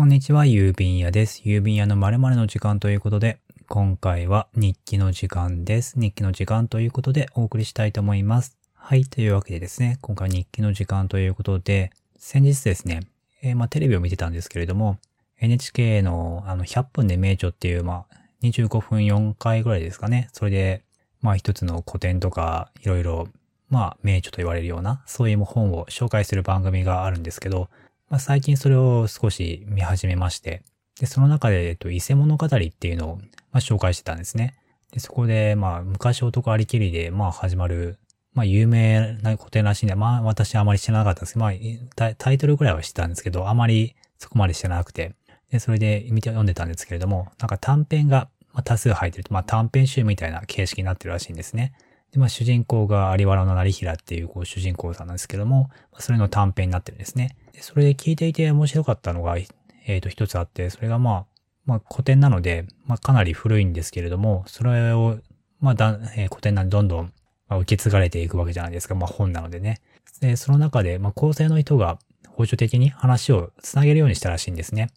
こんにちは、郵便屋です。郵便屋の〇〇の時間ということで、今回は日記の時間です。日記の時間ということでお送りしたいと思います。はい、というわけでですね、今回日記の時間ということで、先日ですね、えー、まあテレビを見てたんですけれども、NHK のあの100分で名著っていう、まあ25分4回ぐらいですかね。それで、まあ一つの古典とかいろいろ、まあ名著と言われるような、そういう本を紹介する番組があるんですけど、まあ、最近それを少し見始めまして、で、その中で、えっと、伊勢物語っていうのを、まあ、紹介してたんですね。で、そこで、まあ、昔男ありきりで、まあ、始まる、まあ、有名な古典らしいんで、まあ、私あまり知らなかったんですけど、まあ、タイトルぐらいは知ってたんですけど、あまりそこまで知らなくて、で、それで見て読んでたんですけれども、なんか短編がまあ多数入ってると、まあ、短編集みたいな形式になってるらしいんですね。で、まあ、主人公が有原の成平っていう、こう、主人公さんなんですけども、それの短編になってるんですね。で、それで聞いていて面白かったのが、えっ、ー、と、一つあって、それがまあ、まあ、古典なので、まあ、かなり古いんですけれども、それを、まあ、だえー、古典なんでどんどん、受け継がれていくわけじゃないですか。まあ、本なのでね。で、その中で、まあ、構成の人が、補助的に話をつなげるようにしたらしいんですね。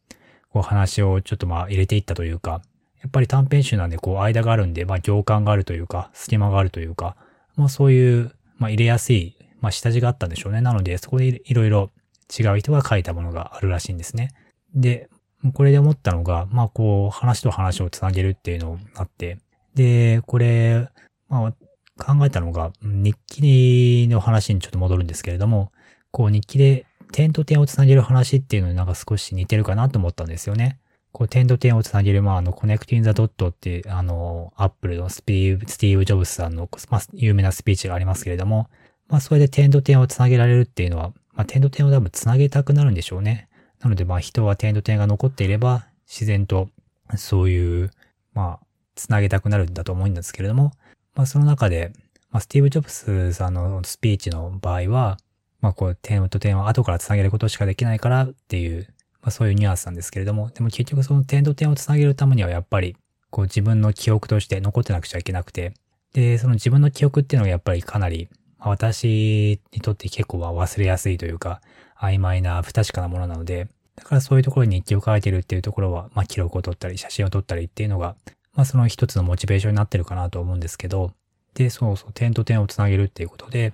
こう、話をちょっとまあ、入れていったというか、やっぱり短編集なんで、こう、間があるんで、まあ、行間があるというか、隙間があるというか、まあ、そういう、まあ、入れやすい、まあ、下地があったんでしょうね。なので、そこでいろいろ違う人が書いたものがあるらしいんですね。で、これで思ったのが、まあこう、話と話をつなげるっていうのがあって、で、これ、まあ考えたのが、日記の話にちょっと戻るんですけれども、こう日記で点と点をつなげる話っていうのになんか少し似てるかなと思ったんですよね。こう点と点をつなげる、まああの、 connecting the dot って、あの、アップルのスピーブ、スティーブ・ジョブスさんの、まあ、有名なスピーチがありますけれども、まあそれで点と点をつなげられるっていうのは、まあ、点と点を多分繋げたくなるんでしょうね。なので、まあ、人は点と点が残っていれば、自然と、そういう、まあ、繋げたくなるんだと思うんですけれども、まあ、その中で、まあ、スティーブ・ジョブスさんのスピーチの場合は、まあ、こう、点と点を後から繋げることしかできないからっていう、まあ、そういうニュアンスなんですけれども、でも結局その点と点を繋げるためにはやっぱり、こう、自分の記憶として残ってなくちゃいけなくて、で、その自分の記憶っていうのがやっぱりかなり、私にとって結構は忘れやすいというか、曖昧な不確かなものなので、だからそういうところに日記を書いてるっていうところは、まあ記録を取ったり写真を撮ったりっていうのが、まあその一つのモチベーションになってるかなと思うんですけど、で、そうそう、点と点をつなげるっていうことで、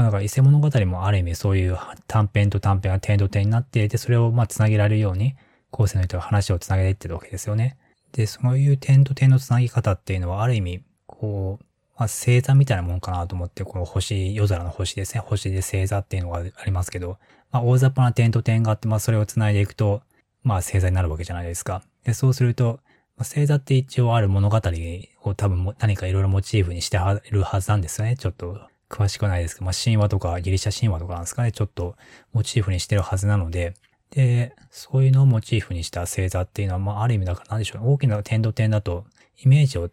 まあだから伊勢物語もある意味そういう短編と短編が点と点になっていて、それをまあつなげられるように、後世の人が話をつなげていってるわけですよね。で、そういう点と点のつなぎ方っていうのはある意味、こう、まあ、星座みたいなもんかなと思って、この星、夜空の星ですね。星で星座っていうのがありますけど、まあ、大雑把な点と点があって、まあ、それを繋いでいくと、まあ、星座になるわけじゃないですか。で、そうすると、まあ、星座って一応ある物語を多分何かいろいろモチーフにしてるはずなんですよね。ちょっと詳しくないですけど、まあ、神話とかギリシャ神話とかなんですかね。ちょっとモチーフにしてるはずなので、で、そういうのをモチーフにした星座っていうのは、まあ、ある意味だから何でしょう、ね、大きな点と点だと、イメージを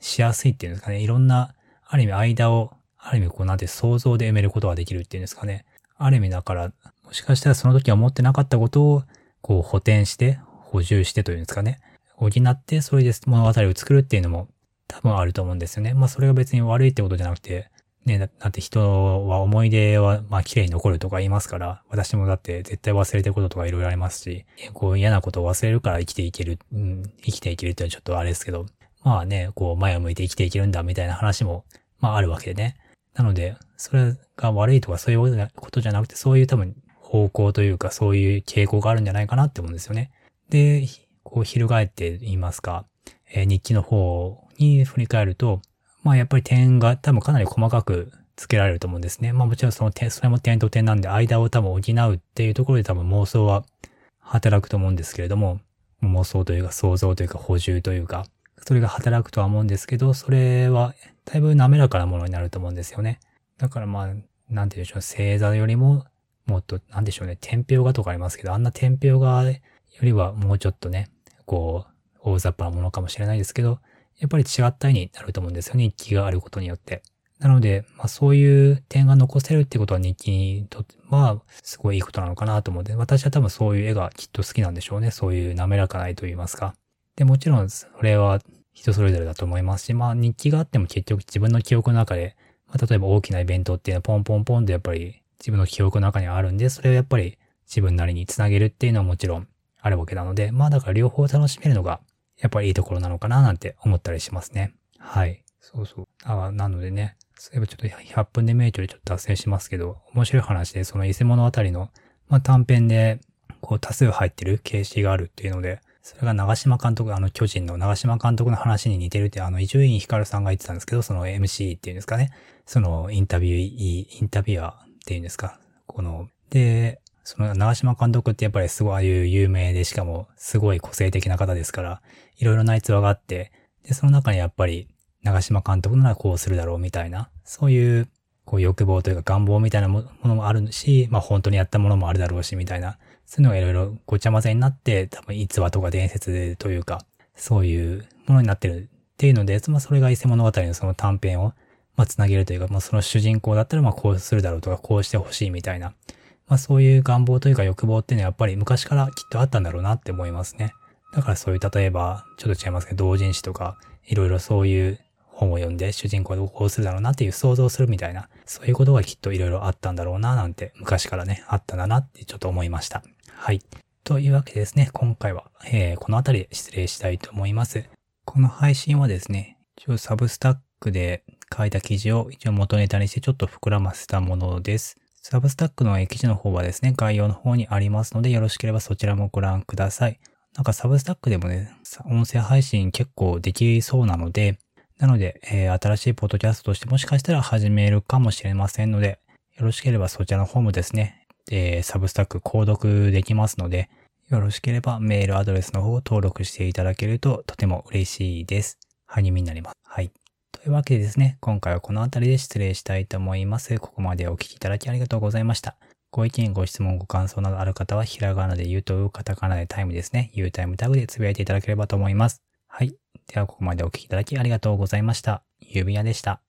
しやすいっていうんですかね。いろんな、ある意味間を、ある意味こうなんて想像で埋めることができるっていうんですかね。ある意味だから、もしかしたらその時は思ってなかったことを、こう補填して、補充してというんですかね。補って、それで物語を作るっていうのも多分あると思うんですよね。まあそれが別に悪いってことじゃなくて、ね、だって人は思い出は、まあ綺麗に残るとか言いますから、私もだって絶対忘れてることとかいろいろありますし、こう嫌なことを忘れるから生きていける、うん、生きていけるってのはちょっとあれですけど、まあね、こう前を向いて生きていけるんだみたいな話も、まああるわけでね。なので、それが悪いとかそういうことじゃなくて、そういう多分方向というかそういう傾向があるんじゃないかなって思うんですよね。で、こう翻って言いますか、えー、日記の方に振り返ると、まあやっぱり点が多分かなり細かく付けられると思うんですね。まあもちろんその点、それも点と点なんで間を多分補うっていうところで多分妄想は働くと思うんですけれども、妄想というか想像というか補充というか、それが働くとは思うんですけど、それはだいぶ滑らかなものになると思うんですよね。だからまあ、なんて言うんでしょう、星座よりも、もっと、なんでしょうね、天平画とかありますけど、あんな天平画よりはもうちょっとね、こう、大雑把なものかもしれないですけど、やっぱり違った意になると思うんですよね、日記があることによって。なので、まあそういう点が残せるってことは日記にとっては、すごいいいことなのかなと思って、私は多分そういう絵がきっと好きなんでしょうね。そういう滑らかないと言いますか。で、もちろん、それは人それぞれだと思いますし、まあ日記があっても結局自分の記憶の中で、まあ例えば大きなイベントっていうのはポンポンポンとやっぱり自分の記憶の中にあるんで、それをやっぱり自分なりにつなげるっていうのはもちろんあるわけなので、まあだから両方楽しめるのが、やっぱりいいところなのかななんて思ったりしますね。はい。そうそう。あなのでね、そういえばちょっと100分で名著でちょっと脱線しますけど、面白い話で、その伊勢物語の、まあ、短編で、こう多数入ってる形式があるっていうので、それが長島監督、あの巨人の長島監督の話に似てるって、あの伊集院光さんが言ってたんですけど、その MC っていうんですかね。そのインタビュー、インタビュアーっていうんですか。この、で、その長島監督ってやっぱりすごいああいう有名で、しかもすごい個性的な方ですから、いろいろな逸話があって、で、その中にやっぱり長島監督ならこうするだろうみたいな、そういうこう欲望というか願望みたいなものもあるし、まあ本当にやったものもあるだろうしみたいな、そういうのがいろいろごちゃ混ぜになって、多分逸話とか伝説というか、そういうものになってるっていうので、まあそれが伊勢物語のその短編を、まあつなげるというか、まあその主人公だったらまあこうするだろうとか、こうしてほしいみたいな、まあそういう願望というか欲望っていうのはやっぱり昔からきっとあったんだろうなって思いますね。だからそういう例えば、ちょっと違いますけど、同人誌とか、いろいろそういう本を読んで主人公がこうするだろうなっていう想像するみたいな、そういうことがきっといろいろあったんだろうななんて昔からね、あったんだなってちょっと思いました。はい。というわけでですね、今回は、えー、この辺りで失礼したいと思います。この配信はですね、一応サブスタックで書いた記事を一応元ネタにしてちょっと膨らませたものです。サブスタックの記事の方はですね、概要の方にありますので、よろしければそちらもご覧ください。なんかサブスタックでもね、音声配信結構できそうなので、なので、えー、新しいポッドキャストとしてもしかしたら始めるかもしれませんので、よろしければそちらの方もですね、えー、サブスタック購読できますので、よろしければメールアドレスの方を登録していただけるととても嬉しいです。励みになります。はい。というわけでですね、今回はこの辺りで失礼したいと思います。ここまでお聞きいただきありがとうございました。ご意見、ご質問、ご感想などある方は、ひらがなで言うと、カタカナでタイムですね。言うタイムタグでつぶやいていただければと思います。はい。では、ここまでお聞きいただきありがとうございました。ゆうびやでした。